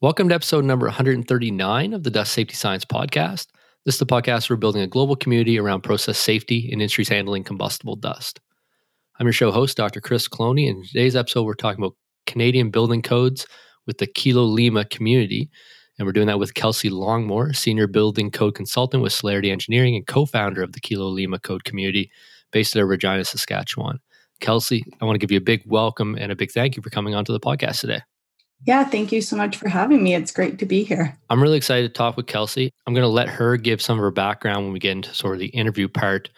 Welcome to episode number 139 of the Dust Safety Science Podcast. This is the podcast where we're building a global community around process safety and industries handling combustible dust. I'm your show host, Dr. Chris Cloney. In today's episode, we're talking about Canadian building codes with the Kilo Lima community. And we're doing that with Kelsey Longmore, Senior Building Code Consultant with Celerity Engineering and co founder of the Kilo Lima Code community based at Regina, Saskatchewan. Kelsey, I want to give you a big welcome and a big thank you for coming onto the podcast today. Yeah, thank you so much for having me. It's great to be here. I'm really excited to talk with Kelsey. I'm going to let her give some of her background when we get into sort of the interview part.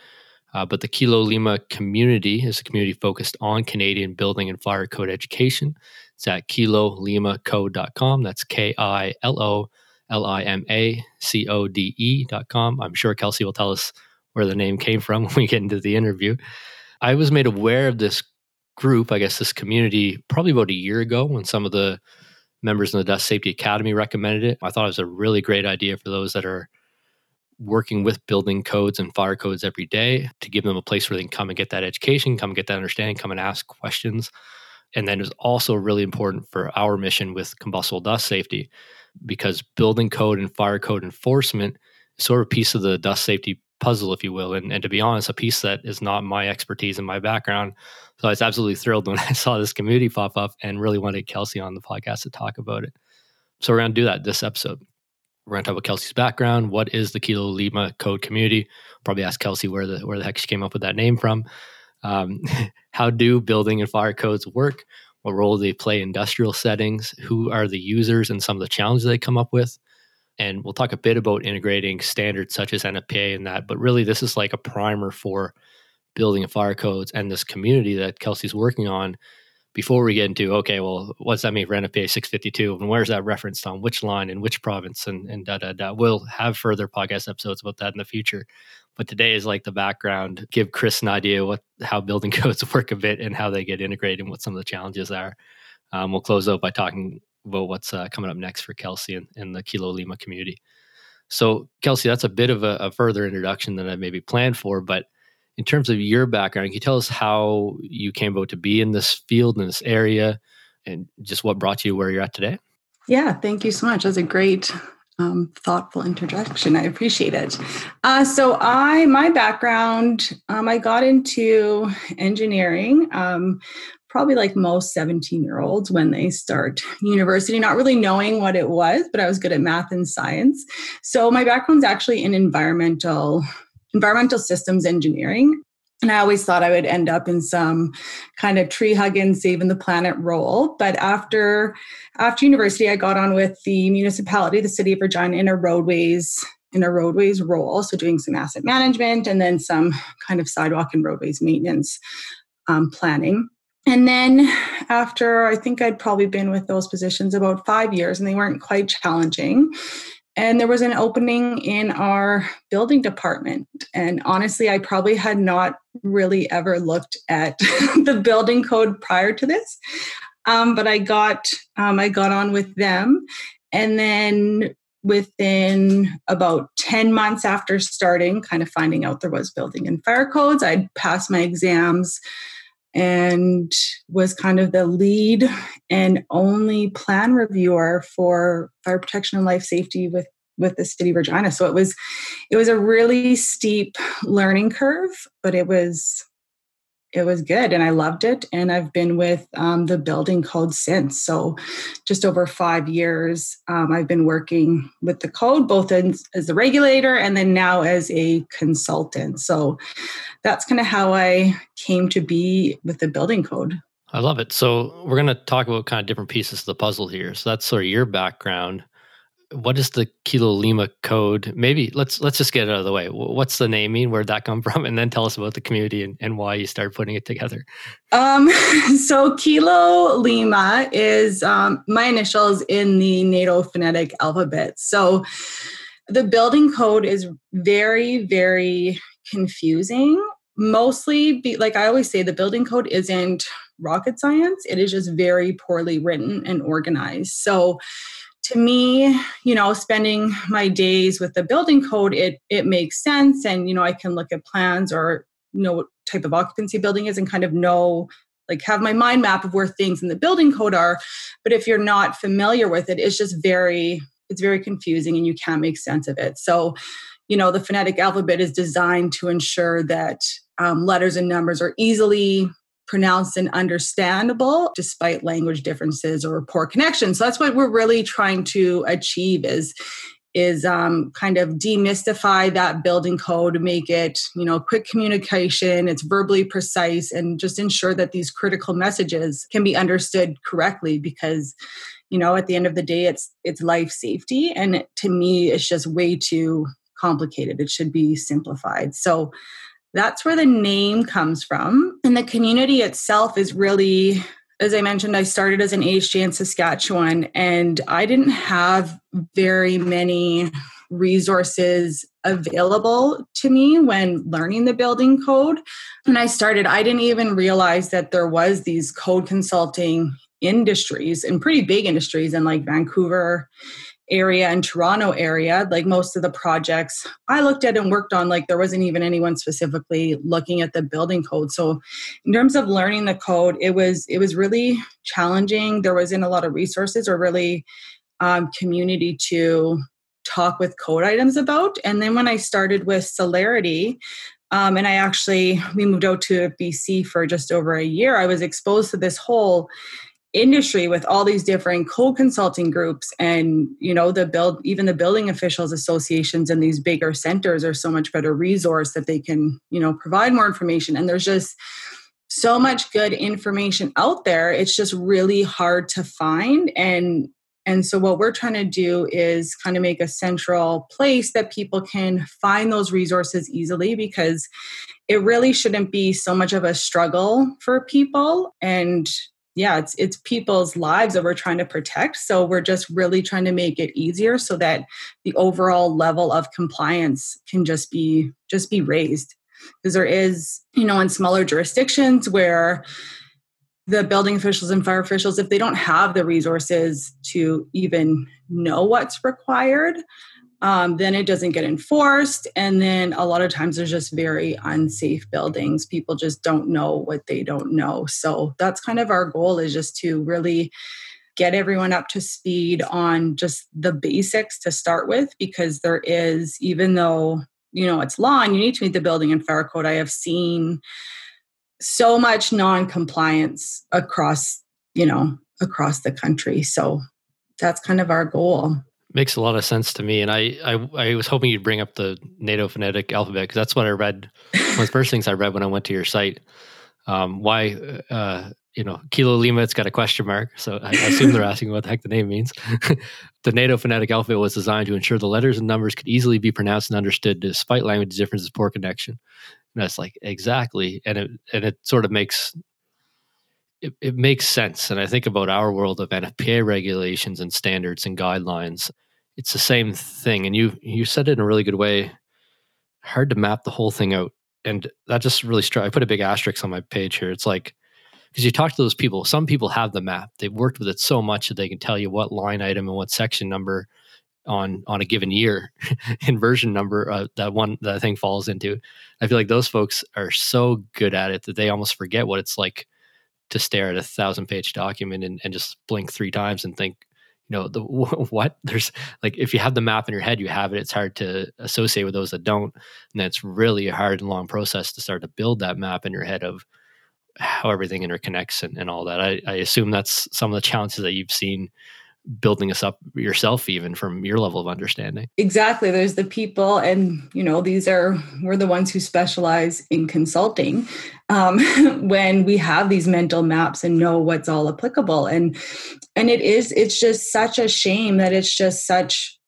Uh, but the Kilo Lima community is a community focused on Canadian building and fire code education. It's at kilolimaCode.com. That's K I L O L I M A C O D E.com. I'm sure Kelsey will tell us where the name came from when we get into the interview. I was made aware of this group, I guess this community, probably about a year ago when some of the members in the Dust Safety Academy recommended it. I thought it was a really great idea for those that are working with building codes and fire codes every day to give them a place where they can come and get that education, come get that understanding, come and ask questions. And then it was also really important for our mission with combustible dust safety because building code and fire code enforcement is sort of a piece of the dust safety puzzle, if you will. And, and to be honest, a piece that is not my expertise and my background. So I was absolutely thrilled when I saw this community pop up and really wanted Kelsey on the podcast to talk about it. So we're going to do that this episode. We're going to talk about Kelsey's background. What is the Kilo Lima Code community? Probably ask Kelsey where the where the heck she came up with that name from. Um, how do building and fire codes work? What role do they play in industrial settings? Who are the users and some of the challenges they come up with? And we'll talk a bit about integrating standards such as NFPA and that. But really, this is like a primer for building fire codes and this community that Kelsey's working on before we get into okay, well, what's that mean for NFPA 652 and where's that referenced on which line in which province and, and da da da. We'll have further podcast episodes about that in the future. But today is like the background, give Chris an idea what how building codes work a bit and how they get integrated and what some of the challenges are. Um, we'll close out by talking about what's uh, coming up next for Kelsey and, and, the Kilo Lima community. So, Kelsey, that's a bit of a, a, further introduction than I maybe planned for. But in terms of your background, can you tell us how you came about to be in this field, in this area, and just what brought you where you're at today? Yeah, thank you so much. That's a great, um, thoughtful introduction. I appreciate it. Uh, so, I my background, um, I got into engineering. Um, probably like most 17 year olds when they start university, not really knowing what it was, but I was good at math and science. So my background's actually in environmental environmental systems engineering. And I always thought I would end up in some kind of tree hugging, saving the planet role. But after after university, I got on with the municipality, the city of Regina, in a roadways in a roadways role, so doing some asset management and then some kind of sidewalk and roadways maintenance um, planning. And then after I think I'd probably been with those positions about five years and they weren't quite challenging. And there was an opening in our building department. And honestly, I probably had not really ever looked at the building code prior to this. Um, but I got um, I got on with them. And then within about 10 months after starting, kind of finding out there was building and fire codes, I'd passed my exams and was kind of the lead and only plan reviewer for fire protection and life safety with with the city of Regina. So it was it was a really steep learning curve, but it was it was good and I loved it. And I've been with um, the building code since. So just over five years, um, I've been working with the code, both as, as the regulator and then now as a consultant. So that's kind of how I came to be with the building code. I love it. So we're going to talk about kind of different pieces of the puzzle here. So that's sort of your background what is the Kilo Lima code? Maybe let's let's just get it out of the way. What's the naming? Where'd that come from? And then tell us about the community and, and why you started putting it together. Um, so Kilo Lima is um, my initials in the NATO phonetic alphabet. So the building code is very very confusing. Mostly, be, like I always say, the building code isn't rocket science. It is just very poorly written and organized. So to me, you know, spending my days with the building code, it it makes sense. And, you know, I can look at plans or know what type of occupancy building is and kind of know like have my mind map of where things in the building code are but if you're not familiar with it it's just very it's very confusing and you can't make sense of it so you know the phonetic alphabet is designed to ensure that um, letters and numbers are easily pronounced and understandable despite language differences or poor connections so that's what we're really trying to achieve is is um, kind of demystify that building code make it you know quick communication it's verbally precise and just ensure that these critical messages can be understood correctly because you know at the end of the day it's it's life safety and to me it's just way too complicated. It should be simplified. So that's where the name comes from. And the community itself is really, as I mentioned, I started as an AHJ in Saskatchewan, and I didn't have very many resources available to me when learning the building code. When I started, I didn't even realize that there was these code consulting industries and pretty big industries in like Vancouver area and Toronto area, like most of the projects I looked at and worked on, like there wasn't even anyone specifically looking at the building code. So in terms of learning the code, it was it was really challenging. There wasn't a lot of resources or really um, community to talk with code items about. And then when I started with Celerity, um, and I actually we moved out to BC for just over a year, I was exposed to this whole industry with all these different code consulting groups and you know the build even the building officials associations and these bigger centers are so much better resource that they can you know provide more information. And there's just so much good information out there. It's just really hard to find. And and so what we're trying to do is kind of make a central place that people can find those resources easily because it really shouldn't be so much of a struggle for people. And yeah it's it's people's lives that we're trying to protect. So we're just really trying to make it easier so that the overall level of compliance can just be just be raised. Because there is you know in smaller jurisdictions where the building officials and fire officials if they don't have the resources to even know what's required um, then it doesn't get enforced. And then a lot of times there's just very unsafe buildings. People just don't know what they don't know. So that's kind of our goal is just to really get everyone up to speed on just the basics to start with because there is even though you know it's law and you need to meet the building and fire code i have seen so much non-compliance across you know across the country so that's kind of our goal Makes a lot of sense to me, and I I, I was hoping you'd bring up the NATO phonetic alphabet because that's what I read. One of the first things I read when I went to your site. Um, why, uh, you know, Kilo Lima? It's got a question mark, so I, I assume they're asking what the heck the name means. the NATO phonetic alphabet was designed to ensure the letters and numbers could easily be pronounced and understood, despite language differences, poor connection. And that's like exactly, and it and it sort of makes it, it makes sense. And I think about our world of NFPA regulations and standards and guidelines. It's the same thing. And you you said it in a really good way. Hard to map the whole thing out. And that just really struck. I put a big asterisk on my page here. It's like because you talk to those people, some people have the map. They've worked with it so much that they can tell you what line item and what section number on on a given year and version number uh, that one that thing falls into. I feel like those folks are so good at it that they almost forget what it's like to stare at a thousand page document and, and just blink three times and think you know the what? There's like if you have the map in your head you have it. It's hard to associate with those that don't. And that's really a hard and long process to start to build that map in your head of how everything interconnects and, and all that. I, I assume that's some of the challenges that you've seen building us up yourself even from your level of understanding. Exactly. There's the people and you know these are we're the ones who specialize in consulting um, when we have these mental maps and know what's all applicable. And and it is it's just such a shame that it's just such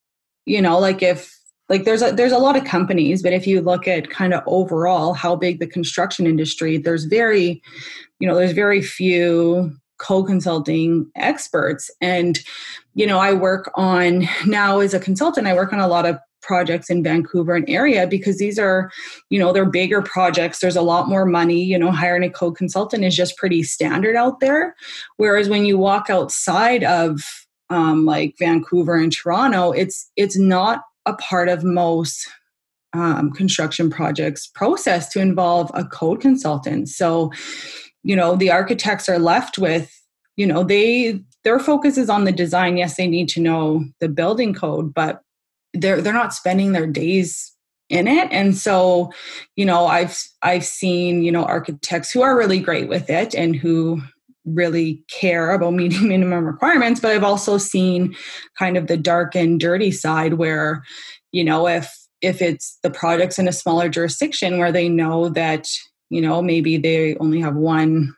you know like if like there's a there's a lot of companies but if you look at kind of overall how big the construction industry there's very you know there's very few code consulting experts. And you know i work on now as a consultant i work on a lot of projects in vancouver and area because these are you know they're bigger projects. There's a lot more money you know hiring a code consultant is just pretty standard out there. Whereas when you walk outside of um, like vancouver and toronto it's it's not a part of most um, construction projects process to involve a code consultant so you know the architects are left with you know they their focus is on the design. Yes they need to know the building code but they're they're not spending their days in it. And so you know i've i've seen you know architects who are really great with it and who really care about meeting minimum requirements but i've also seen kind of the dark and dirty side where you know if if it's the projects in a smaller jurisdiction where they know that you know maybe they only have one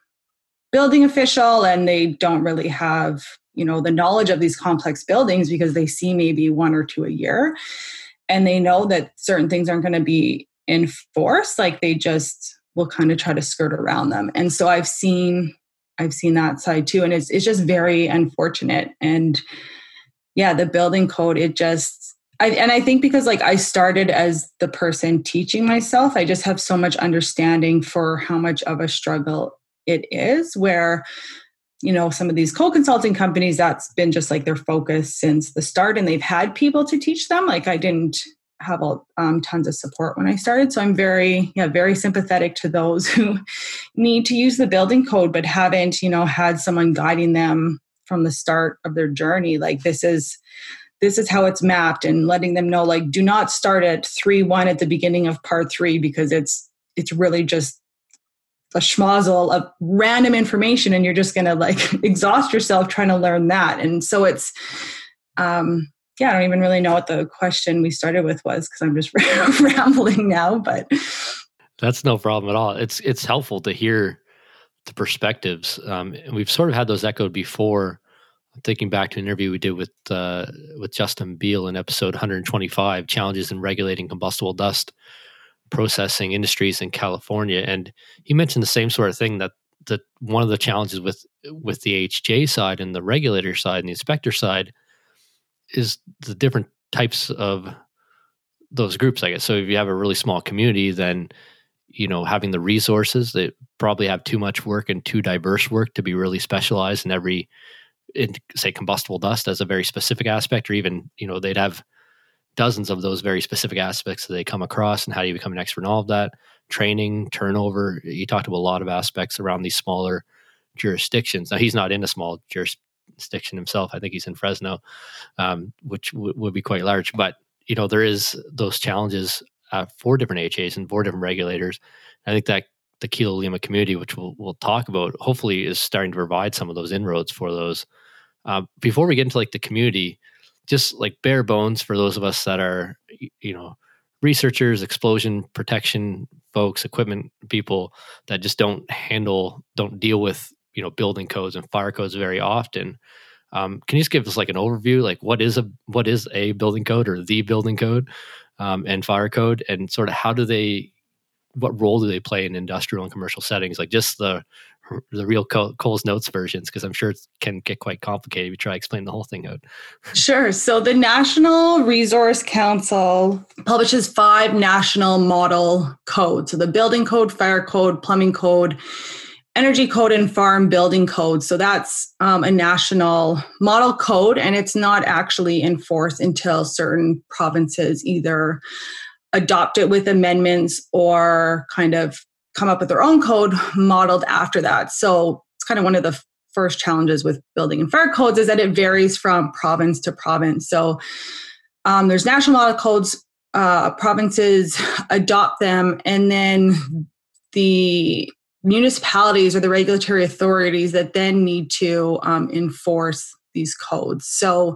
building official and they don't really have you know the knowledge of these complex buildings because they see maybe one or two a year and they know that certain things aren't going to be enforced like they just will kind of try to skirt around them and so i've seen i've seen that side too and it's it's just very unfortunate and yeah the building code it just I, and I think because like I started as the person teaching myself, I just have so much understanding for how much of a struggle it is. Where, you know, some of these code consulting companies, that's been just like their focus since the start, and they've had people to teach them. Like I didn't have a, um, tons of support when I started, so I'm very, yeah, very sympathetic to those who need to use the building code but haven't, you know, had someone guiding them from the start of their journey. Like this is this is how it's mapped and letting them know like do not start at 3 1 at the beginning of part 3 because it's it's really just a schmozzle of random information and you're just going to like exhaust yourself trying to learn that. And so it's um yeah i don't even really know what the question we started with was because i'm just rambling now but that's no problem at all. It's it's helpful to hear the perspectives. Um, and we've sort of had those echoed before. I'm thinking back to an interview we did with uh, with Justin Beal in episode 125, challenges in regulating combustible dust processing industries in California, and he mentioned the same sort of thing that that one of the challenges with with the AHJ side and the regulator side and the inspector side is the different types of those groups. I guess so. If you have a really small community, then you know having the resources that probably have too much work and too diverse work to be really specialized in every in, say combustible dust as a very specific aspect, or even you know they'd have dozens of those very specific aspects that they come across, and how do you become an expert in all of that? Training, turnover. You talked about a lot of aspects around these smaller jurisdictions. Now he's not in a small jurisdiction himself. I think he's in Fresno, um, which w- would be quite large. But you know there is those challenges uh, for different HAs and for different regulators. I think that the Kilo Lima community, which we'll, we'll talk about, hopefully is starting to provide some of those inroads for those. Uh, before we get into like the community, just like bare bones for those of us that are, you know, researchers, explosion protection folks, equipment people that just don't handle, don't deal with, you know, building codes and fire codes very often. Um, can you just give us like an overview, like what is a what is a building code or the building code um, and fire code, and sort of how do they what role do they play in industrial and commercial settings? Like just the the real Coles Notes versions, because I'm sure it can get quite complicated if you try to explain the whole thing out. Sure. So the National Resource Council publishes five national model codes. So the building code, fire code, plumbing code, energy code, and farm building code. So that's um, a national model code, and it's not actually enforced until certain provinces either adopt it with amendments or kind of come up with their own code modeled after that. So it's kind of one of the first challenges with building and fire codes is that it varies from province to province. So um, there's national model codes, uh, provinces adopt them, and then the municipalities or the regulatory authorities that then need to um, enforce these codes. So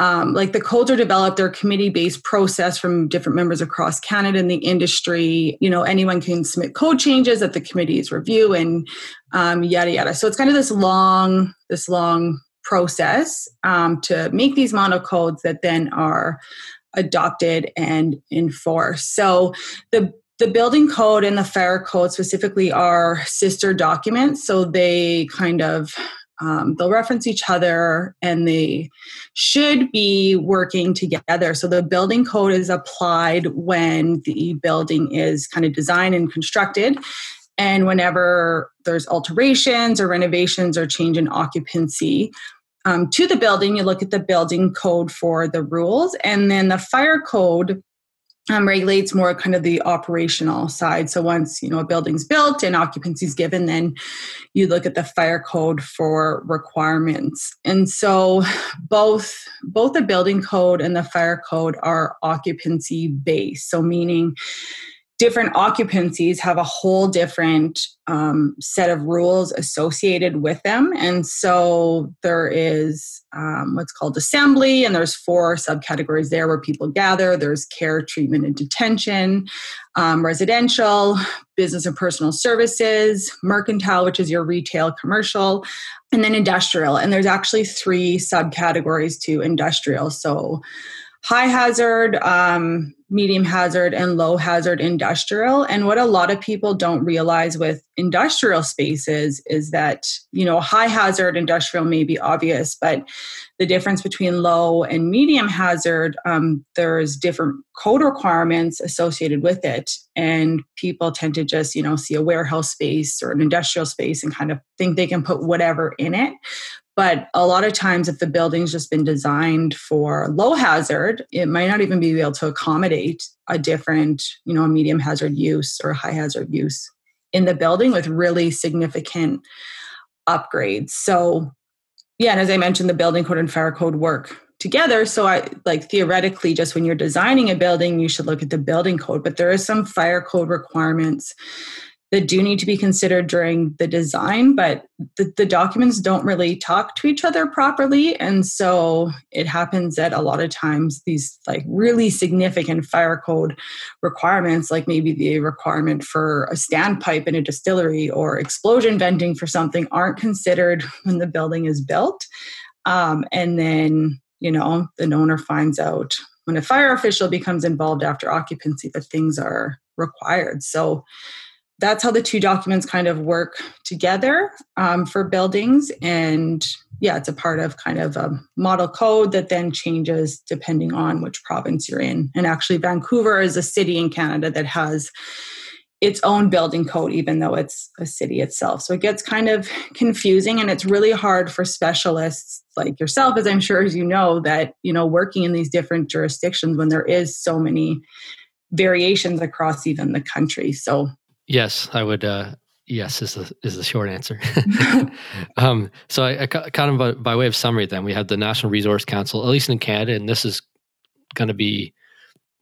um, like the codes are developed they're committee-based process from different members across canada and the industry. You know anyone can submit code changes that the committees review and um, yada yada. So it's kind of this long this long process um, to make these model codes that then are adopted and enforced. So the the building code and the fire code specifically are sister documents. So they kind of um, they'll reference each other and they should be working together. So the building code is applied when the building is kind of designed and constructed. And whenever there's alterations or renovations or change in occupancy um, to the building, you look at the building code for the rules. And then the fire code um, regulates more kind of the operational side. So once you know a building's built and occupancy is given, then you look at the fire code for requirements. And so both both the building code and the fire code are occupancy based. So meaning different occupancies have a whole different um, set of rules associated with them. And so there is um, what's called assembly and there's four subcategories there where people gather. There's care treatment and detention um, residential business and personal services mercantile which is your retail commercial and then industrial. And there's actually three subcategories to industrial. So high hazard, um, medium hazard, and low hazard industrial. And what a lot of people don't realize with industrial spaces is that, you know, high hazard industrial may be obvious, but the difference between low and medium hazard, um, there's different code requirements associated with it. And people tend to just, you know, see a warehouse space or an industrial space and kind of think they can put whatever in it. But a lot of times, if the building's just been designed for low hazard, it might not even be able to accommodate a different, you know, a medium hazard use or a high hazard use in the building with really significant upgrades. So, yeah, and as I mentioned, the building code and fire code work together. So, I like theoretically, just when you're designing a building, you should look at the building code, but there is some fire code requirements that do need to be considered during the design, but the, the, documents don't really talk to each other properly. And so it happens that a lot of times these like really significant fire code requirements, like maybe the requirement for a standpipe in a distillery or explosion venting for something, aren't considered when the building is built. Um, and then, you know, the owner finds out when a fire official becomes involved after occupancy that things are required. So that's how the two documents kind of work together um, for buildings. And yeah it's a part of kind of a model code that then changes depending on which province you're in. And actually vancouver is a city in canada that has its own building code even though it's a city itself. So it gets kind of confusing and it's really hard for specialists like yourself as i'm sure as you know that you know working in these different jurisdictions when there is so many variations across even the country. So Yes, I would. Uh, yes, is the is the short answer. um, so, I, I, kind of by, by, way of summary, then we have the National Resource Council, at least in Canada, and this is going to be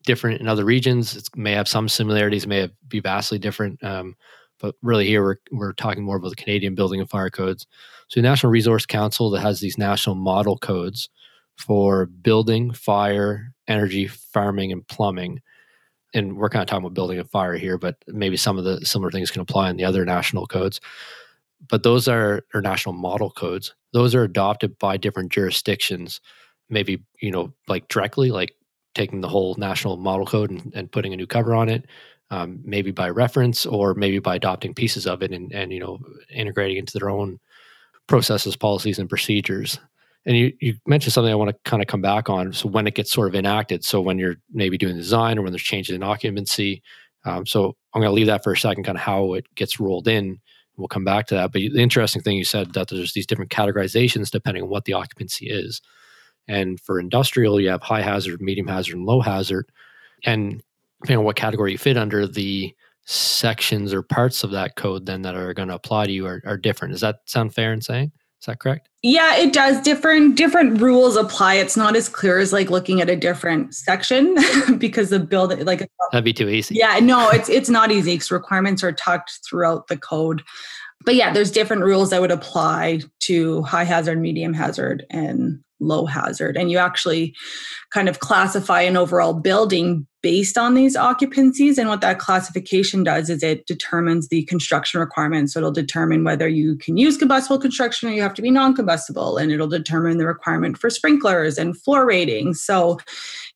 different in other regions. It may have some similarities, may have, be vastly different. Um, but really, here we're we're talking more about the Canadian Building and Fire Codes. So, the National Resource Council that has these national model codes for building, fire, energy, farming, and plumbing and we're kind of talking about building a fire here, but maybe some of the similar things can apply in the other national codes. But those are, are national model codes. Those are adopted by different jurisdictions, maybe, you know, like directly, like taking the whole national model code and, and putting a new cover on it, um, maybe by reference or maybe by adopting pieces of it and, and, you know, integrating into their own processes, policies, and procedures. And you, you mentioned something I want to kind of come back on. So when it gets sort of enacted, so when you're maybe doing design or when there's changes in occupancy. Um, so I'm going to leave that for a second, kind of how it gets rolled in. We'll come back to that. But the interesting thing you said that there's these different categorizations depending on what the occupancy is. And for industrial, you have high hazard, medium hazard, and low hazard. And depending on what category you fit under, the sections or parts of that code then that are going to apply to you are, are different. Does that sound fair in saying? Is that correct? Yeah, it does. Different different rules apply. It's not as clear as like looking at a different section because the building like that'd be too easy. Yeah, no, it's it's not easy because requirements are tucked throughout the code. But yeah, there's different rules that would apply to high hazard, medium hazard, and low hazard. And you actually kind of classify an overall building based on these occupancies. And what that classification does is it determines the construction requirements. So it'll determine whether you can use combustible construction or you have to be non combustible. And it'll determine the requirement for sprinklers and floor ratings. So,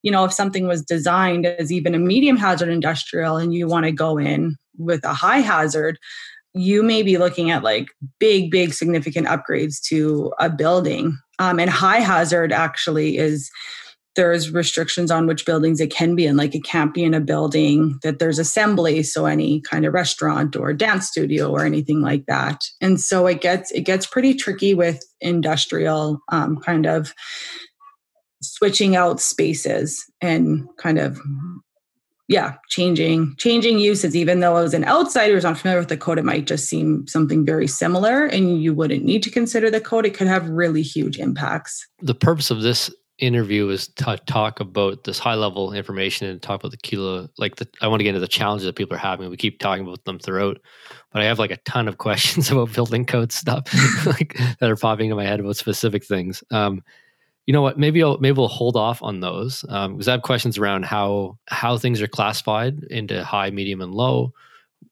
you know, if something was designed as even a medium hazard industrial and you want to go in with a high hazard, you may be looking at like big, big significant upgrades to a building. Um, and high hazard actually is there's restrictions on which buildings it can be in like it can't be in a building that there's assembly so any kind of restaurant or dance studio or anything like that and so it gets it gets pretty tricky with industrial um, kind of switching out spaces and kind of yeah, changing changing uses. Even though I was an outsider who's not familiar with the code, it might just seem something very similar, and you wouldn't need to consider the code. It could have really huge impacts. The purpose of this interview is to talk about this high level information and talk about the kilo. Like the, I want to get into the challenges that people are having. We keep talking about them throughout, but I have like a ton of questions about building code stuff like that are popping in my head about specific things. Um, you know what? Maybe I'll maybe we'll hold off on those because um, I have questions around how how things are classified into high, medium, and low.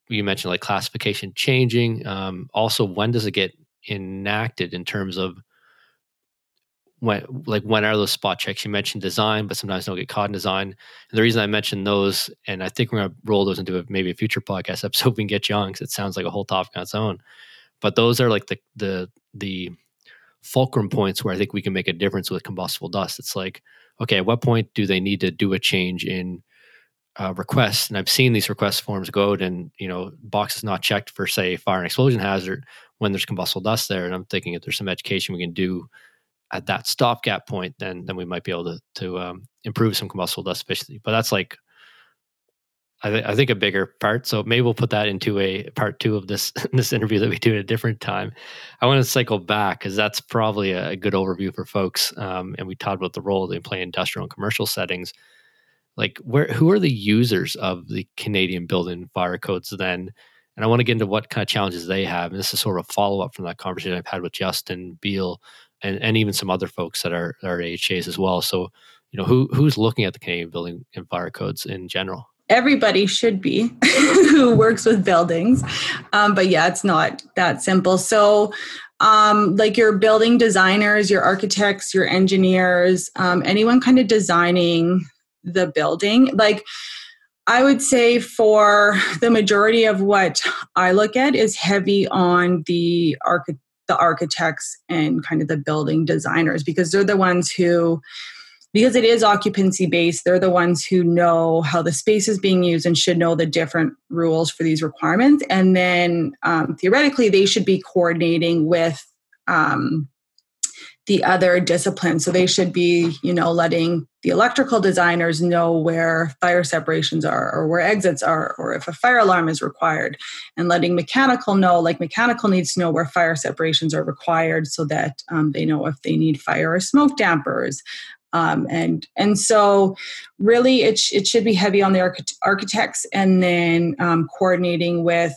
You mentioned like classification changing. Um, also, when does it get enacted in terms of when like when are those spot checks? You mentioned design, but sometimes don't get caught in design. And the reason I mentioned those, and I think we're gonna roll those into a, maybe a future podcast episode we can get you on because it sounds like a whole topic on its own. But those are like the the the fulcrum points where I think we can make a difference with combustible dust. It's like, okay, at what point do they need to do a change in uh, requests? And I've seen these request forms go out and, you know, boxes not checked for, say, fire and explosion hazard when there's combustible dust there. And I'm thinking if there's some education we can do at that stopgap point, then then we might be able to to um, improve some combustible dust efficiency. But that's like I, th- I, think a bigger part. So maybe we'll put that into a part two of this this interview that we do at a different time. I want to cycle back because that's probably a, good overview for folks. Um, and we talked about the role they play in industrial and commercial settings. Like, where who are the users of the Canadian building fire codes then? And I want to get into what kind of challenges they have. And this is sort of a follow up from that conversation I've had with Justin Beal and, and even some other folks that are, are AHJs as well. So, you know, who who's looking at the Canadian building and fire codes in general? everybody should be who works with buildings. Um, but yeah, it's not that simple. So, um, like your building designers, your architects, your engineers, um, anyone kind of designing the building, like I would say for the majority of what I look at is heavy on the archi- the architects and kind of the building designers because they're the ones who because it is occupancy based, they're the ones who know how the space is being used and should know the different rules for these requirements. And then um, theoretically, they should be coordinating with um, the other disciplines. So they should be, you know, letting the electrical designers know where fire separations are or where exits are or if a fire alarm is required and letting mechanical know like mechanical needs to know where fire separations are required so that um, they know if they need fire or smoke dampers um, and and so really it, sh- it should be heavy on the arch- architects and then um, coordinating with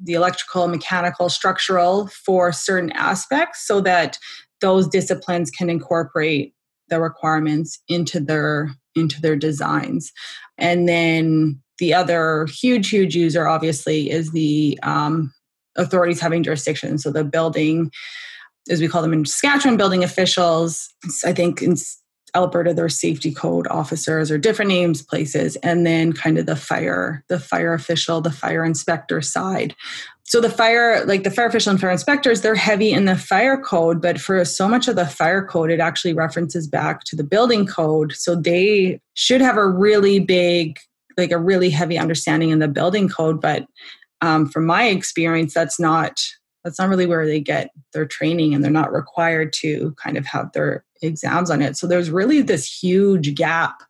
the electrical mechanical structural for certain aspects so that those disciplines can incorporate the requirements into their into their designs and then the other huge huge user obviously is the um, authorities having jurisdiction so the building as we call them in Saskatchewan, building officials. I think in Alberta, their safety code officers or different names, places, and then kind of the fire, the fire official, the fire inspector side. So the fire, like the fire official and fire inspectors, they're heavy in the fire code, but for so much of the fire code, it actually references back to the building code. So they should have a really big, like a really heavy understanding in the building code. But um, from my experience, that's not that's not really where they get their training and they're not required to kind of have their exams on it so there's really this huge gap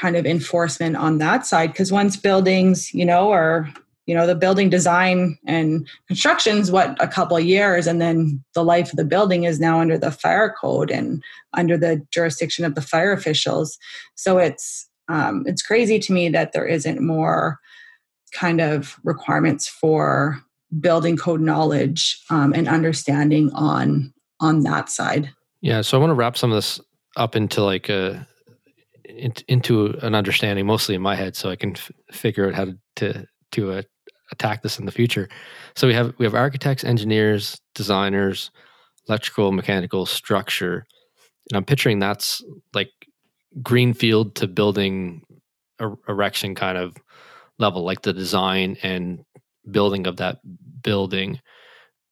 kind of enforcement on that side because once buildings you know are you know the building design and construction's what a couple of years and then the life of the building is now under the fire code and under the jurisdiction of the fire officials. So it's um, it's crazy to me that there isn't more kind of requirements for building code knowledge um, and understanding on on that side. Yeah so i want to wrap some of this up into like a into an understanding mostly in my head so i can f- figure out how to to, to uh, attack this in the future so we have we have architects engineers designers electrical mechanical structure and i'm picturing that's like greenfield to building er- erection kind of level like the design and building of that building.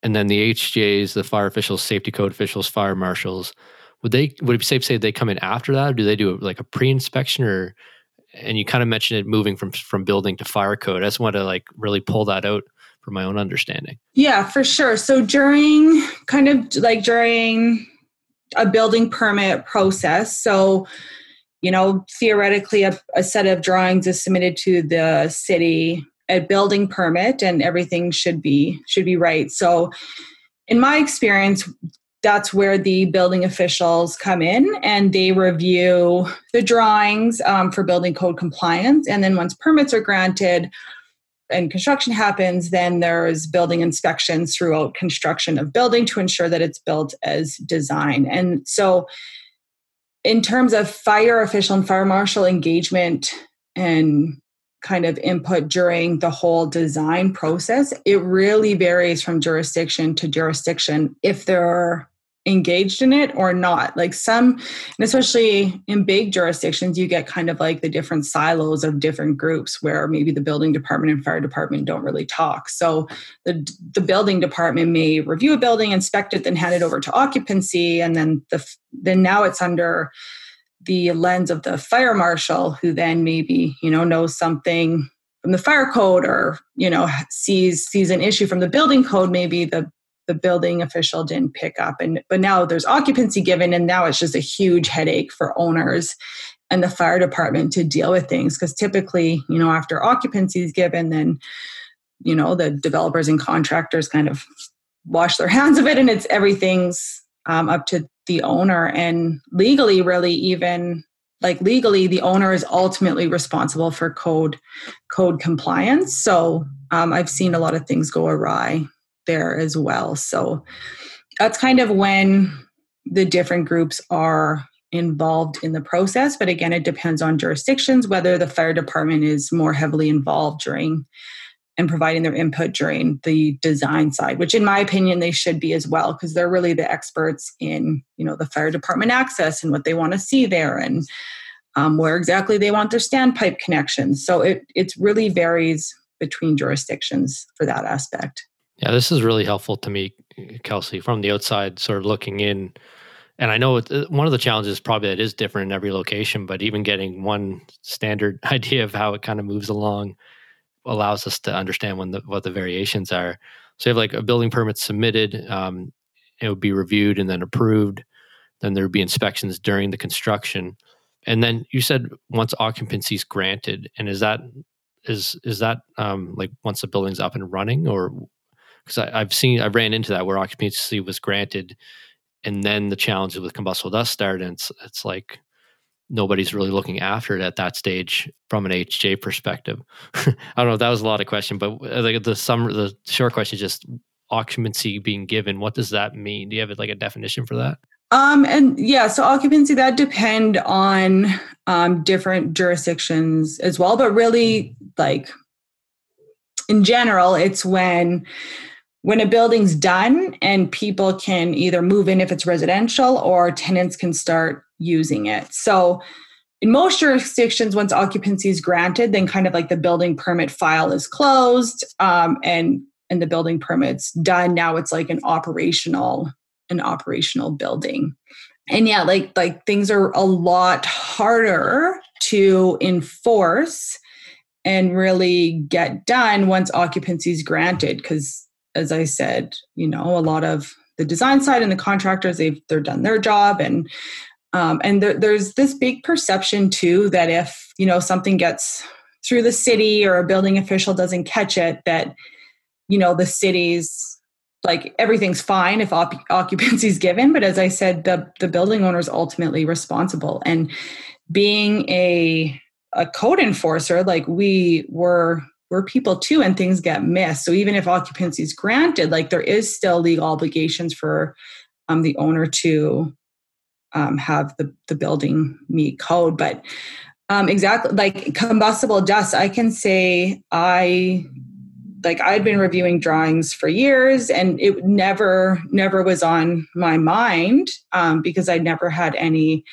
And then the AHJs, the fire officials, safety code officials, fire marshals, would they would it be safe to say they come in after that? Or do they do like a pre-inspection or and you kind of mentioned it moving from from building to fire code. I just want to like really pull that out for my own understanding. Yeah, for sure. So during kind of like during a building permit process, so you know, theoretically, a, a set of drawings is submitted to the city, a building permit, and everything should be should be right. So, in my experience, that's where the building officials come in and they review the drawings um, for building code compliance. And then once permits are granted and construction happens, then there's building inspections throughout construction of building to ensure that it's built as designed. And so, in terms of fire official and fire marshal engagement and kind of input during the whole design process, it really varies from jurisdiction to jurisdiction. If there are engaged in it or not. Like some, and especially in big jurisdictions, you get kind of like the different silos of different groups where maybe the building department and fire department don't really talk. So the the building department may review a building, inspect it, then hand it over to occupancy, and then the then now it's under the lens of the fire marshal, who then maybe you know knows something from the fire code or you know sees sees an issue from the building code maybe the the building official didn't pick up. And but now there's occupancy given and now it's just a huge headache for owners and the fire department to deal with things. Because typically you know after occupancy is given then you know the developers and contractors kind of wash their hands of it and it's everything's um, up to the owner. And legally really even like legally the owner is ultimately responsible for code code compliance. So um, i've seen a lot of things go awry there as well. So that's kind of when the different groups are involved in the process. But again, it depends on jurisdictions, whether the fire department is more heavily involved during and providing their input during the design side which in my opinion they should be as well because they're really the experts in you know the fire department access and what they want to see there and um, where exactly they want their standpipe connections so it it really varies between jurisdictions for that aspect yeah, this is really helpful to me, Kelsey, from the outside, sort of looking in. And I know uh, one of the challenges probably that is different in every location, but even getting one standard idea of how it kind of moves along allows us to understand when the, what the variations are. So you have like a building permit submitted, um, it would be reviewed and then approved. Then there would be inspections during the construction, and then you said once occupancy is granted, and is that is is that um, like once the building's up and running, or because I've seen I've ran into that where occupancy was granted, and then the challenges with combustible dust started, and it's, it's like nobody's really looking after it at that stage from an AHJ perspective. I don't know that was a lot of question, but uh, like the summer, the short question is just occupancy being given. What does that mean? Do you have like a definition for that? Um, and yeah, so occupancy that depend on um, different jurisdictions as well, but really like in general, it's when when a building's done and people can either move in if it's residential or tenants can start using it. So in most jurisdictions, once occupancy is granted, then kind of like the building permit file is closed um, and and the building permit's done. Now it's like an operational an operational building. And yeah, like like things are a lot harder to enforce and really get done once occupancy is granted because as I said, you know, a lot of the design side and the contractors they've they're done their job and um, and there, there's this big perception too that if you know something gets through the city or a building official doesn't catch it that you know the city's like everything's fine if op- occupancy is given. But as i said the the building owner is ultimately responsible. And being a a code enforcer like we were we're people too and things get missed. So even if occupancy is granted like there is still legal obligations for um, the owner to um, have the, the building meet code. But um, exactly like combustible dust i can say i like i'd been reviewing drawings for years and it never never was on my mind um, because i never had any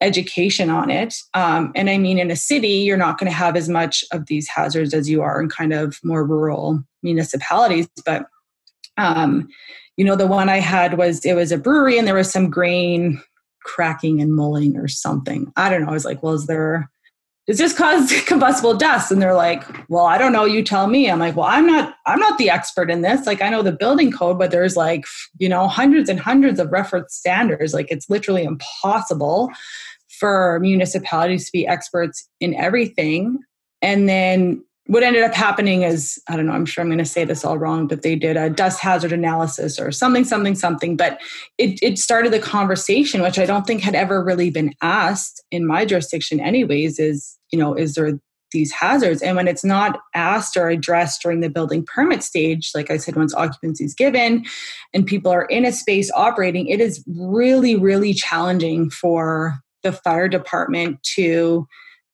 education on it. Um, and I mean, in a city, you're not going to have as much of these hazards as you are in kind of more rural municipalities. But, um, you know, the one I had was it was a brewery and there was some grain cracking and mulling or something. I don't know. I was like, well, is there, does this cause combustible dust? And they're like, well, I don't know. You tell me. I'm like, well, I'm not, I'm not the expert in this. Like, I know the building code, but there's like, you know, hundreds and hundreds of reference standards. Like, it's literally impossible for municipalities to be experts in everything. And then what ended up happening is I don't know, I'm sure I'm going to say this all wrong, but they did a dust hazard analysis or something, something, something. But it, it started the conversation, which I don't think had ever really been asked in my jurisdiction, anyways, is, you know, is there these hazards? And when it's not asked or addressed during the building permit stage, like I said, once occupancy is given and people are in a space operating, it is really, really challenging for the fire department to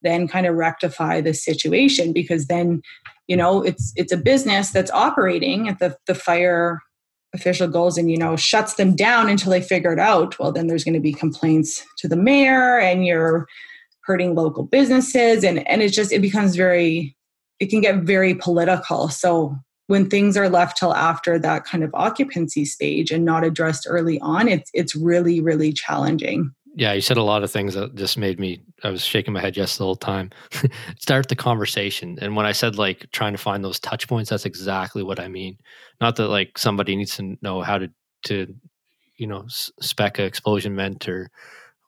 then kind of rectify the situation because then you know it's it's a business that's operating at the the fire official goes and you know shuts them down until they figure it out well then there's going to be complaints to the mayor and you're hurting local businesses and and it just it becomes very it can get very political so when things are left till after that kind of occupancy stage and not addressed early on it's it's really really challenging yeah, you said a lot of things that just made me. I was shaking my head yes the whole time. Start the conversation, and when I said like trying to find those touch points, that's exactly what I mean. Not that like somebody needs to know how to to you know spec a explosion vent or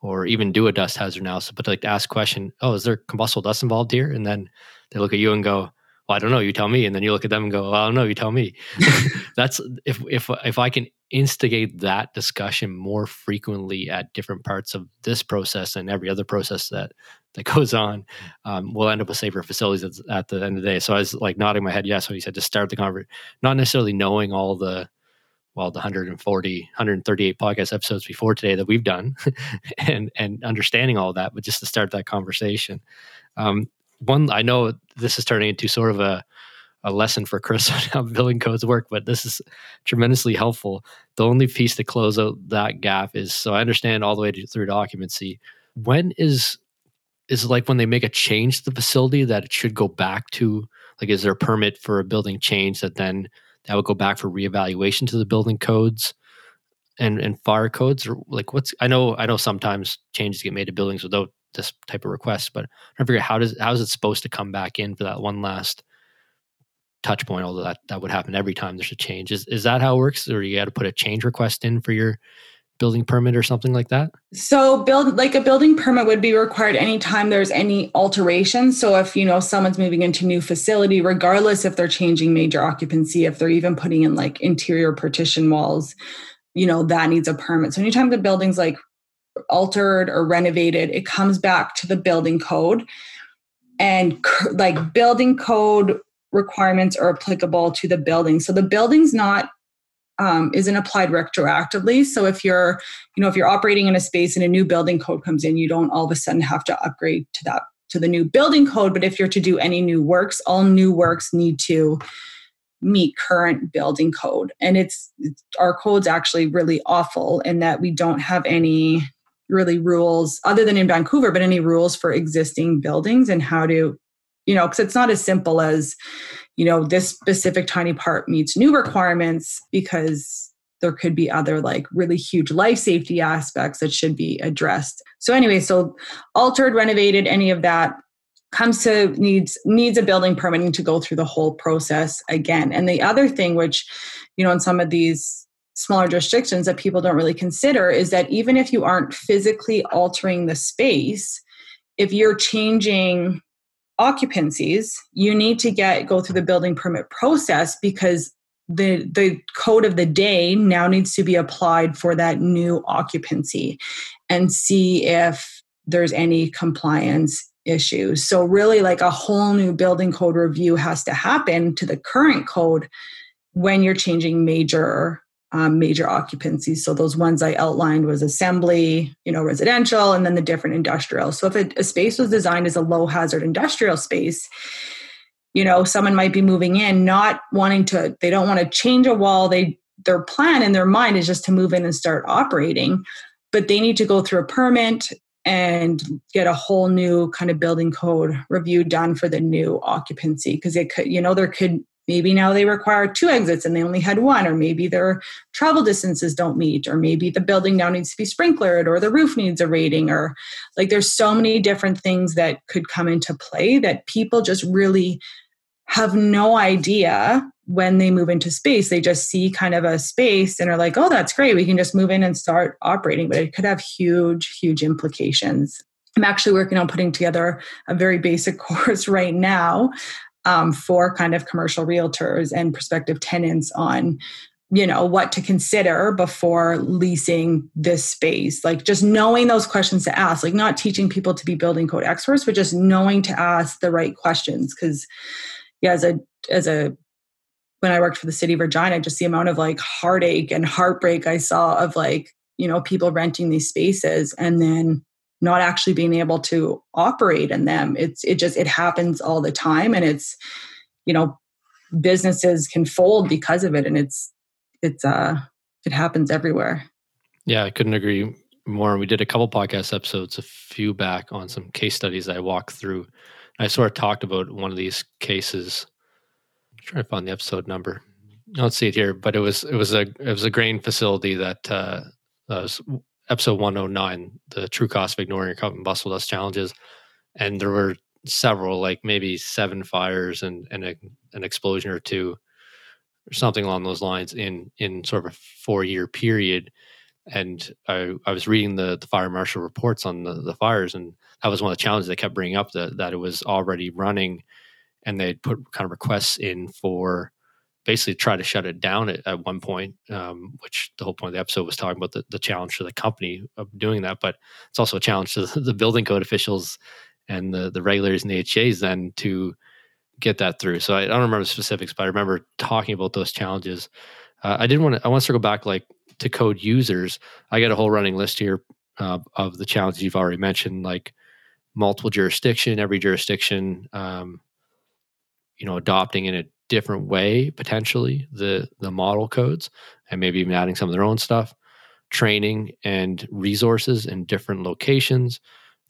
or even do a dust hazard analysis, but like to ask question, oh, is there combustible dust involved here? And then they look at you and go, well, I don't know. You tell me. And then you look at them and go, well, I don't know. You tell me. That's if if if I can instigate that discussion more frequently at different parts of this process and every other process that that goes on, um, we'll end up with safer facilities at, at, the end of the day. So I was like nodding my head yes when you said to start the conversation, not necessarily knowing all the well the 140 138 podcast episodes before today that we've done and and understanding all that but just to start that conversation um, one I know this is turning into sort of a a lesson for Chris on how building codes work, but this is tremendously helpful. The only piece to close out that gap is so I understand all the way to, through to occupancy. When is is like when they make a change to the facility that it should go back to like is there a permit for a building change that then that would go back for reevaluation to the building codes and and fire codes or like what's I know I know sometimes changes get made to buildings without this type of request. But I figure how does how is it supposed to come back in for that one last touch point? Although that that would happen every time there's a change. Is is that how it works, or you got to put a change request in for your building permit or something like that? So build like a building permit would be required anytime there's any alteration. So if you know someone's moving into new facility, regardless if they're changing major occupancy, if they're even putting in like interior partition walls, you know, that needs a permit. So anytime the building's like altered or renovated, it comes back to the building code. And like building code requirements are applicable to the building. So the building's not um, isn't applied retroactively. So if you're, you know, if you're operating in a space and a new building code comes in, you don't all of a sudden have to upgrade to that to the new building code. But if you're to do any new works, all new works need to meet current building code. And it's, it's our code's actually really awful in that we don't have any really rules other than in Vancouver, but any rules for existing buildings and how to, you know, because it's not as simple as, you know, this specific tiny part meets new requirements because there could be other like really huge life safety aspects that should be addressed. So anyway, so altered, renovated, any of that comes to needs needs a building permitting to go through the whole process again. And the other thing which, you know, in some of these smaller jurisdictions that people don't really consider is that even if you aren't physically altering the space, if you're changing occupancies, you need to get go through the building permit process because the the code of the day now needs to be applied for that new occupancy and see if there's any compliance issues. So really like a whole new building code review has to happen to the current code when you're changing major um, major occupancies. So those ones I outlined was assembly, you know, residential, and then the different industrial. So if a, a space was designed as a low hazard industrial space, you know, someone might be moving in, not wanting to, they don't want to change a wall. They their plan in their mind is just to move in and start operating, but they need to go through a permit and get a whole new kind of building code review done for the new occupancy because it could, you know, there could Maybe now they require two exits and they only had one, or maybe their travel distances don't meet, or maybe the building now needs to be sprinklered, or the roof needs a rating, or like there's so many different things that could come into play that people just really have no idea when they move into space. They just see kind of a space and are like, oh, that's great. We can just move in and start operating, but it could have huge, huge implications. I'm actually working on putting together a very basic course right now um, for kind of commercial realtors and prospective tenants on you know what to consider before leasing this space. Like just knowing those questions to ask like not teaching people to be building code experts but just knowing to ask the right questions. Because yeah as a as a when i worked for the city of regina just the amount of like heartache and heartbreak i saw of like you know people renting these spaces and then not actually being able to operate in them. It's it just it happens all the time and it's you know businesses can fold because of it and it's it's uh it happens everywhere. Yeah i couldn't agree more. We did a couple podcast episodes a few back on some case studies i walked through. I sort of talked about one of these cases. I'm trying to find the episode number. I don't see it here, but it was it was a it was a grain facility that uh, uh, episode 109, the true cost of ignoring your combustible dust challenges. And there were several, like maybe seven fires and, and a, an explosion or two, or something along those lines in, in sort of a four year period. And I, I was reading the, the fire marshal reports on the, the fires, and that was one of the challenges they kept bringing up that, that it was already running and they'd put kind of requests in for basically try to shut it down at, at one point, um, which the whole point of the episode was talking about the, the challenge to the company of doing that. But it's also a challenge to the, building code officials and the, the regulators and the AHJs then to get that through. So I, I, don't remember the specifics, but I remember talking about those challenges. Uh, I didn't want to, I want to circle back like to code users. I got a whole running list here uh, of the challenges you've already mentioned, like multiple jurisdiction, every jurisdiction, um, you know, adopting and different way potentially the the model codes and maybe even adding some of their own stuff. Training and resources in different locations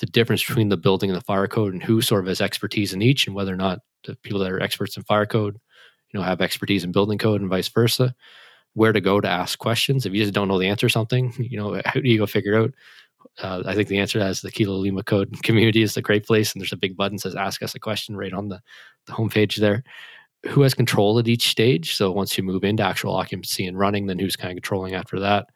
the difference between the building and the fire code and who sort of has expertise in each and whether or not the people that are experts in fire code you know have expertise in building code and vice versa. Where to go to ask questions. If you just don't know the answer to something you know how do you go figure it out? Uh, I think the answer is the Kilo Lima Code community is a great place, and there's a big button that says "Ask Us a Question" right on the the homepage there who has control at each stage. So once you move into actual occupancy and running, then who's kind of controlling after that.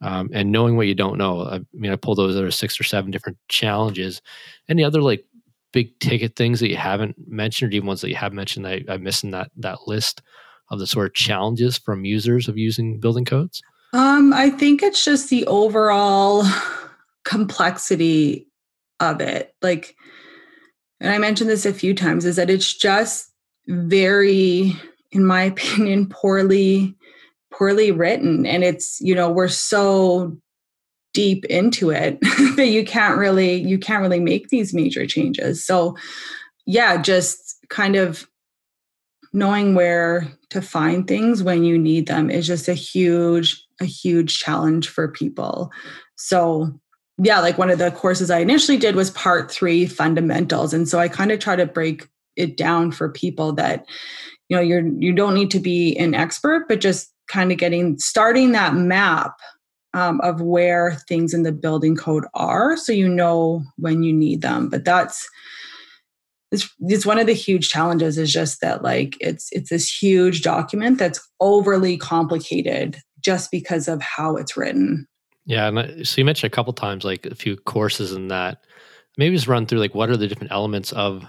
Um, and knowing what you don't know. I mean, I pulled those other six or seven different challenges. Any other like big ticket things that you haven't mentioned, or even ones that you have mentioned that I, I missed in that that list of the sort of challenges from users of using building codes? Um, I think it's just the overall complexity of it. Like, and I mentioned this a few times, is that it's just very in my opinion poorly poorly written. And it's you know we're so deep into it that you can't really you can't really make these major changes. So yeah just kind of knowing where to find things when you need them is just a huge a huge challenge for people. So yeah like one of the courses i initially did was part 3 fundamentals. And so i kind of try to break it down for people that you know you're you don't need to be an expert but just kind of getting starting that map um, of where things in the building code are so you know when you need them. But that's it's, it's one of the huge challenges is just that like it's it's this huge document that's overly complicated just because of how it's written. Yeah and so you mentioned a couple times like a few courses in that. Maybe just run through like what are the different elements of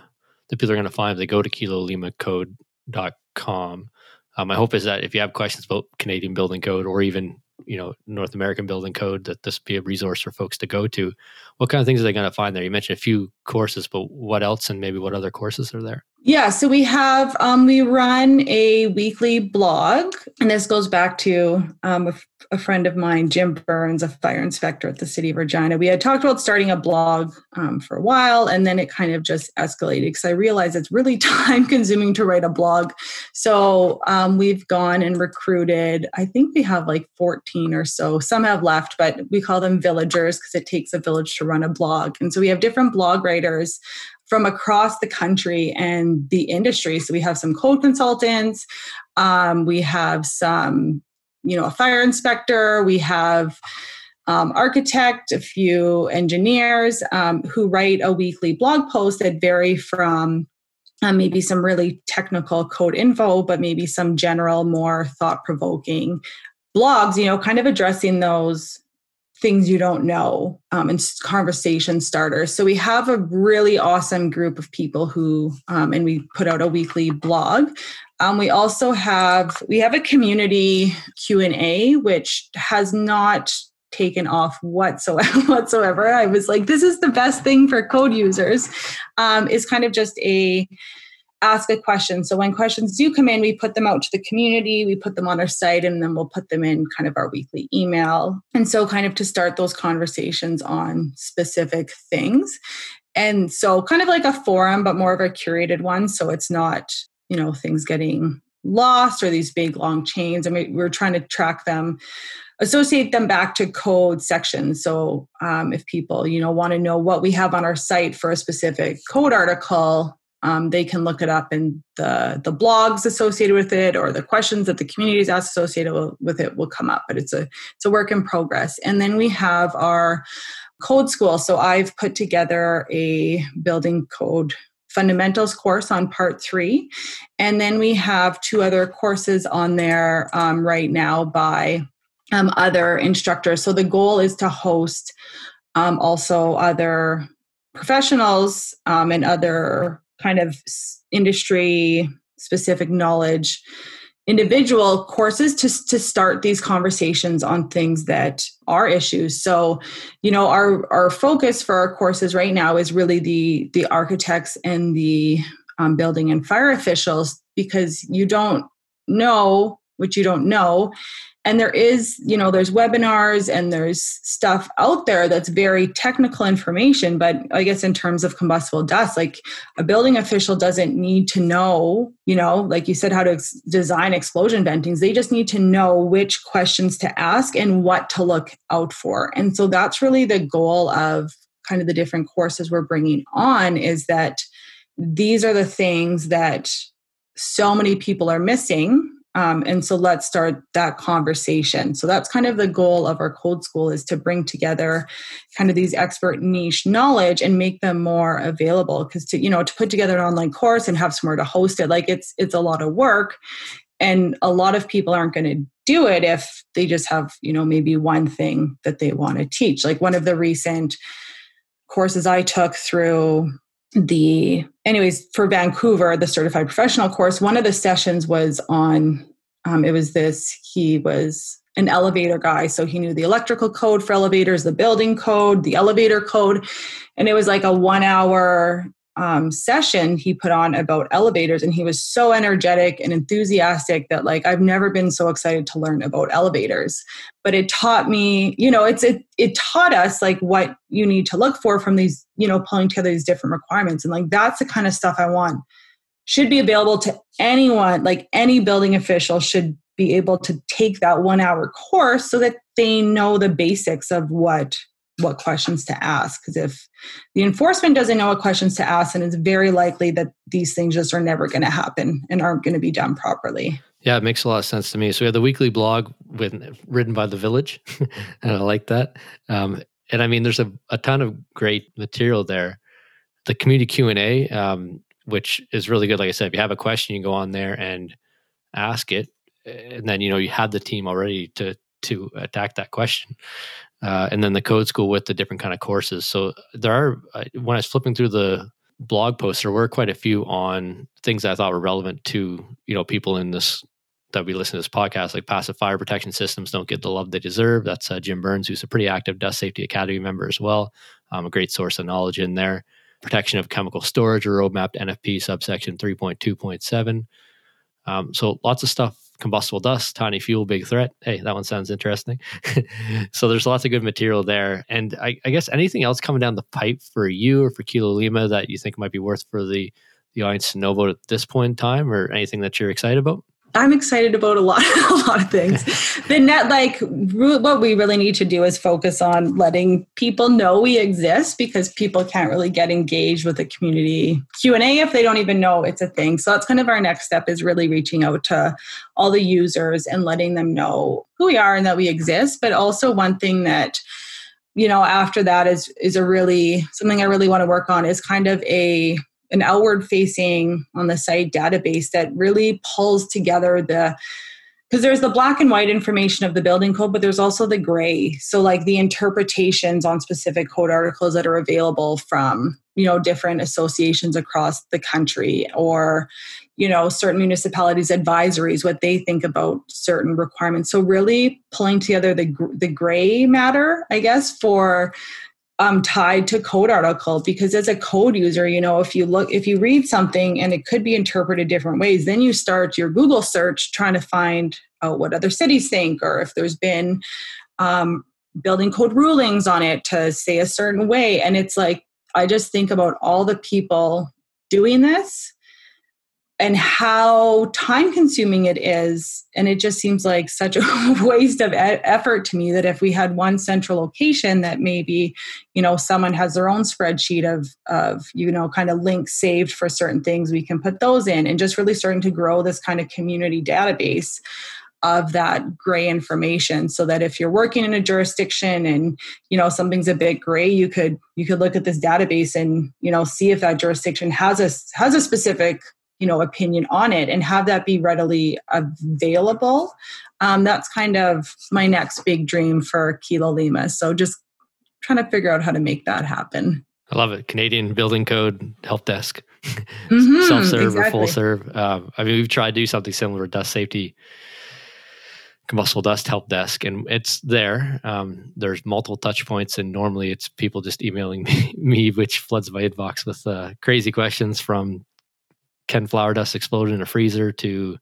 that people are going to find if they go to kilolimacode.com. Um, my hope is that if you have questions about Canadian building code or even you know North American building code, that this be a resource for folks to go to. What kind of things are they going to find there? You mentioned a few courses, but what else, and maybe what other courses are there? Yeah, so we have um, we run a weekly blog, and this goes back to um, a, friend of mine, Jim Burns, a fire inspector at the city of Regina. We had talked about starting a blog um, for a while, and then it kind of just escalated because I realized it's really time consuming to write a blog. So um, we've gone and recruited. I think we have like fourteen or so. Some have left, but we call them villagers because it takes a village to run a blog, and so we have different blog writers from across the country and the industry. So we have some code consultants, um, we have some, you know, a fire inspector, we have um, architect, a few engineers um, who write a weekly blog post that vary from um, maybe some really technical code info, but maybe some general, more thought provoking blogs, you know, kind of addressing those things you don't know um, and conversation starters. So we have a really awesome group of people who, um, and we put out a weekly blog. Um, we also have we have a community Q and A, which has not taken off whatsoever. whatsoever. I was like, this is the best thing for code users. Um, is kind of just a ask a question. So when questions do come in, we put them out to the community, we put them on our site, and then we'll put them in kind of our weekly email. And so, kind of to start those conversations on specific things. And so, kind of like a forum, but more of a curated one. So it's not, you know, things getting lost or these big long chains. I mean, we're trying to track them associate them back to code sections. So um, if people you know want to know what we have on our site for a specific code article um, they can look it up in the the blogs associated with it or the questions that the communities asked associated with it will come up but it's a it's a work in progress. And then we have our code school. So i've put together a building code fundamentals course on part three and then we have two other courses on there um, right now by um, other instructors. So the goal is to host um, also other professionals um, and other kind of industry specific knowledge individual courses to, to start these conversations on things that are issues. So you know our our focus for our courses right now is really the the architects and the um, building and fire officials because you don't know what you don't know and there is you know there's webinars and there's stuff out there that's very technical information but i guess in terms of combustible dust like a building official doesn't need to know you know like you said how to ex- design explosion ventings. They just need to know which questions to ask and what to look out for. And so that's really the goal of kind of the different courses we're bringing on is that these are the things that so many people are missing um, and so let's start that conversation. So that's kind of the goal of our code school is to bring together kind of these expert niche knowledge and make them more available. Because to you know to put together an online course and have somewhere to host it, like it's it's a lot of work, and a lot of people aren't going to do it if they just have you know maybe one thing that they want to teach. Like one of the recent courses I took through the anyways for vancouver the certified professional course one of the sessions was on um, it was this he was an elevator guy so he knew the electrical code for elevators the building code the elevator code and it was like a one hour um, session he put on about elevators and he was so energetic and enthusiastic that like i've never been so excited to learn about elevators. But it taught me you know it's it, it taught us like what you need to look for from these you know pulling together these different requirements. And like that's the kind of stuff i want. Should be available to anyone like any building official should be able to take that one hour course so that they know the basics of what what questions to ask because if the enforcement doesn't know what questions to ask then it's very likely that these things just are never going to happen and aren't going to be done properly. Yeah it makes a lot of sense to me. So we have the weekly blog with written by the village and i like that. Um, and i mean there's a, a ton of great material there. The community q&a um, which is really good. Like i said if you have a question you go on there and ask it and then you know you have the team already to to attack that question uh, and then the code school with the different kind of courses. So there are uh, when I was flipping through the blog posts, there were quite a few on things I thought were relevant to you know people in this that we listen to this podcast, like passive fire protection systems don't get the love they deserve. That's uh, Jim Burns, who's a pretty active Dust Safety Academy member as well. Um, a great source of knowledge in there. Protection of chemical storage, or roadmap NFP subsection 3.2.7. Um, so lots of stuff combustible dust, tiny fuel, big threat. Hey, that one sounds interesting. so there's lots of good material there. And I, I, guess anything else coming down the pipe for you or for Kilo Lima that you think might be worth for the the audience to know about at this point in time, or anything that you're excited about? I'm excited about a lot, a lot of things. the net, like, what we really need to do is focus on letting people know we exist because people can't really get engaged with the community Q and A if they don't even know it's a thing. So that's kind of our next step is really reaching out to all the users and letting them know who we are and that we exist. But also one thing that you know after that is is a really something I really want to work on is kind of a an outward facing on the site database that really pulls together the because there's the black and white information of the building code, but there's also the gray. So, like the interpretations on specific code articles that are available from, you know, different associations across the country or, you know, certain municipalities' advisories, what they think about certain requirements. So, really pulling together the, the gray matter, I guess, for um, tied to code article because as a code user you know if you look if you read something and it could be interpreted different ways then you start your google search trying to find out what other cities think or if there's been um, building code rulings on it to say a certain way. And it's like i just think about all the people doing this and how time consuming it is. And it just seems like such a waste of effort to me that if we had one central location that maybe you know someone has their own spreadsheet of of you know kind of links saved for certain things we can put those in and just really starting to grow this kind of community database of that gray information so that if you're working in a jurisdiction and you know something's a bit gray you could you could look at this database and you know see if that jurisdiction has a has a specific you know opinion on it and have that be readily available. Um, that's kind of my next big dream for kilo lima. So just trying to figure out how to make that happen. I love it. Canadian building code help desk. Mm-hmm, self-serve exactly. or full serve. Um, i mean we've tried to do something similar with dust safety combustible dust help desk and it's there. Um, there's multiple touch points and normally it's people just emailing me, me which floods my inbox with uh, crazy questions from can flour dust explode in a freezer to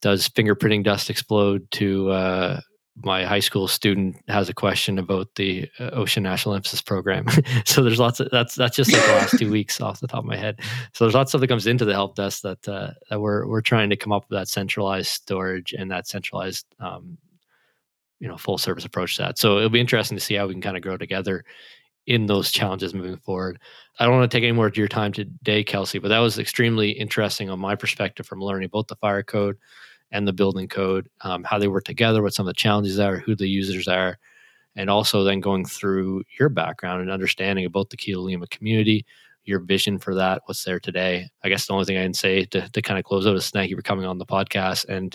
does fingerprinting dust explode to uh, my high school student has a question about the uh, OSHA national emphasis program. So there's lots of that's that's just like the last two weeks off the top of my head. So there's lots of stuff that comes into the help desk that uh, that we're we're trying to come up with that centralized storage and that centralized um, you know full service approach to that. So it'll be interesting to see how we can kind of grow together in those challenges moving forward. I don't want to take any more of your time today, Kelsey, but that was extremely interesting on my perspective from learning both the fire code and the building code, um, how they work together, what some of the challenges are, who the users are, and also then going through your background and understanding about the Lima community, your vision for that, what's there today. I guess the only thing I can say to, to kind of close out is thank you for coming on the podcast and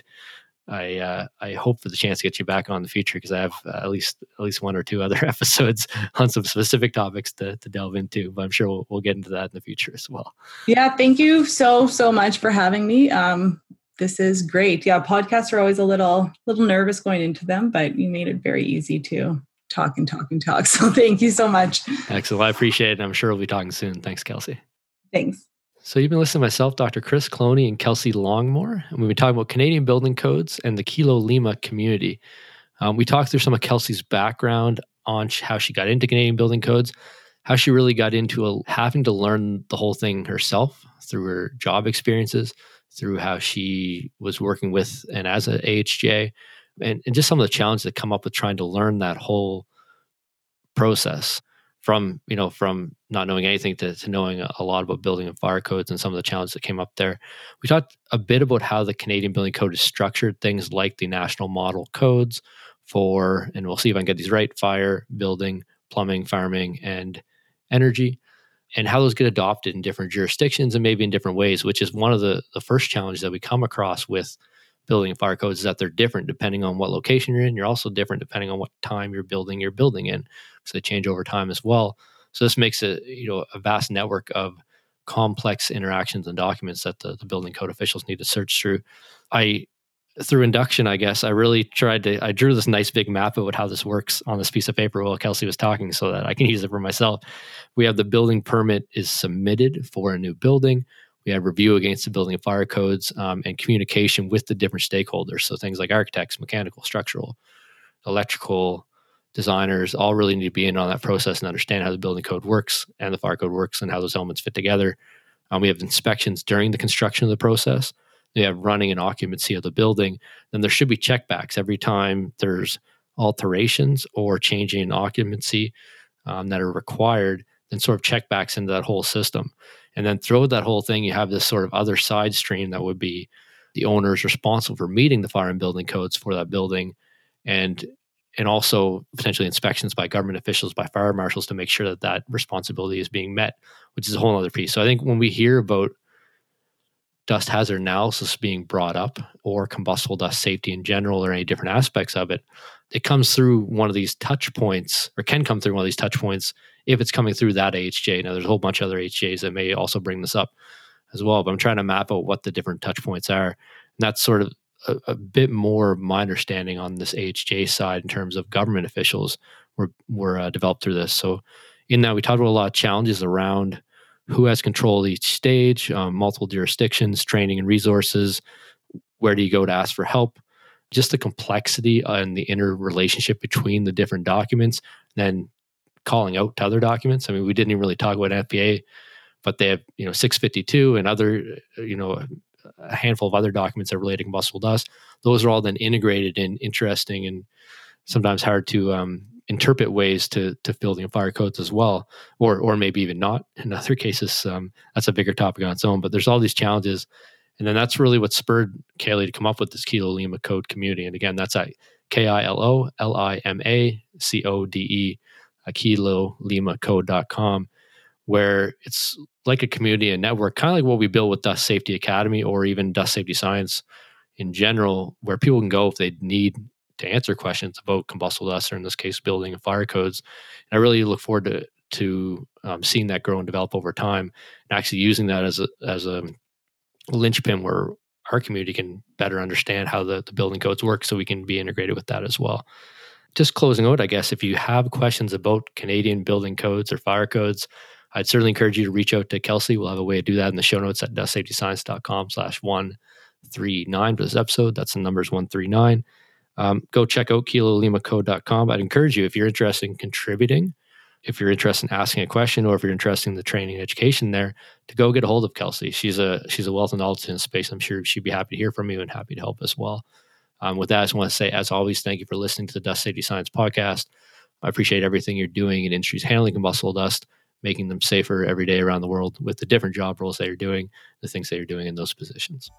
I uh, I hope for the chance to get you back on in the future because I have uh, at least at least one or two other episodes on some specific topics to, to delve into. But I'm sure we'll, we'll get into that in the future as well. Yeah, thank you so so much for having me. Um, this is great. Yeah, podcasts are always a little little nervous going into them, but you made it very easy to talk and talk and talk. So thank you so much. Excellent. I appreciate it. I'm sure we'll be talking soon. Thanks, Kelsey. Thanks. So you've been listening to myself, Dr. Chris Cloney, and Kelsey Longmore, and we've been talking about Canadian building codes and the Kilo Lima community. Um, we talked through some of Kelsey's background on how she got into Canadian building codes, how she really got into a, having to learn the whole thing herself through her job experiences, through how she was working with and as an AHJ, and, and just some of the challenges that come up with trying to learn that whole process from you know from not knowing anything to, to knowing a, lot about building and fire codes and some of the challenges that came up there. We talked a bit about how the canadian building code is structured things like the national model codes for and we'll see if i can get these right fire building plumbing farming and energy and how those get adopted in different jurisdictions and maybe in different ways which is one of the, the first challenges that we come across with building fire codes is that they're different depending on what location you're in you're also different depending on what time you're building your building in so they change over time as well. So this makes a you know a vast network of complex interactions and documents that the, the building code officials need to search through. I through induction, I guess I really tried to. I drew this nice big map of how this works on this piece of paper while Kelsey was talking, so that I can use it for myself. We have the building permit is submitted for a new building. We have review against the building fire codes um, and communication with the different stakeholders. So things like architects, mechanical, structural, electrical, designers all really need to be in on that process and understand how the building code works and the fire code works and how those elements fit together. Um, we have inspections during the construction of the process. We have running and occupancy of the building. Then there should be checkbacks every time there's alterations or changing occupancy um, that are required. Then sort of checkbacks into that whole system. And then through that whole thing, you have this sort of other side stream that would be the owners responsible for meeting the fire and building codes for that building and and also potentially inspections by government officials, by fire marshals to make sure that that responsibility is being met, which is a whole other piece. So I think when we hear about dust hazard analysis being brought up or combustible dust safety in general or any different aspects of it, it comes through one of these touch points or can come through one of these touch points if it's coming through that AHJ. Now, there's a whole bunch of other AHJs that may also bring this up as well, but I'm trying to map out what the different touch points are. And that's sort of a, a bit more my understanding on this AHJ side in terms of government officials were, were uh, developed through this. So, in that, we talked about a lot of challenges around who has control each stage, um, multiple jurisdictions, training and resources. Where do you go to ask for help? Just the complexity and the interrelationship between the different documents, then calling out to other documents. I mean, we didn't even really talk about NFPA, but they have you know 652 and other you know a handful of other documents that relate to combustible dust. Those are all then integrated in interesting and sometimes hard to um, interpret ways to to building fire codes as well, or or maybe even not. In other cases, um, that's a bigger topic on its own. But there's all these challenges, and then that's really what spurred Kaylee to come up with this Kilo Lima code community. And again, that's at K I L O L I M A C O D E, Kilo Lima code.com, where it's like a community and network, kind of like what we build with Dust Safety Academy or even Dust Safety Science in general, where people can go if they need to answer questions about combustible dust, or in this case, building and fire codes. And I really look forward to to um, seeing that grow and develop over time, and actually using that as a as a linchpin where our community can better understand how the, the building codes work, so we can be integrated with that as well. Just closing out, I guess, if you have questions about Canadian building codes or fire codes, I'd certainly encourage you to reach out to Kelsey. We'll have a way to do that in the show notes at dustsafetyscience.com slash 139 for this episode. That's the numbers 139 um, go check out kilolimaCode.com. I'd encourage you if you're interested in contributing, if you're interested in asking a question, or if you're interested in the training and education there, to go get a hold of Kelsey. She's a she's a wealth of knowledge in space. I'm sure she'd be happy to hear from you and happy to help as well. Um, with that, I just want to say, as always, thank you for listening to the Dust Safety Science podcast. I appreciate everything you're doing in industries handling combustible dust, making them safer every day around the world with the different job roles that you're doing, the things that you're doing in those positions.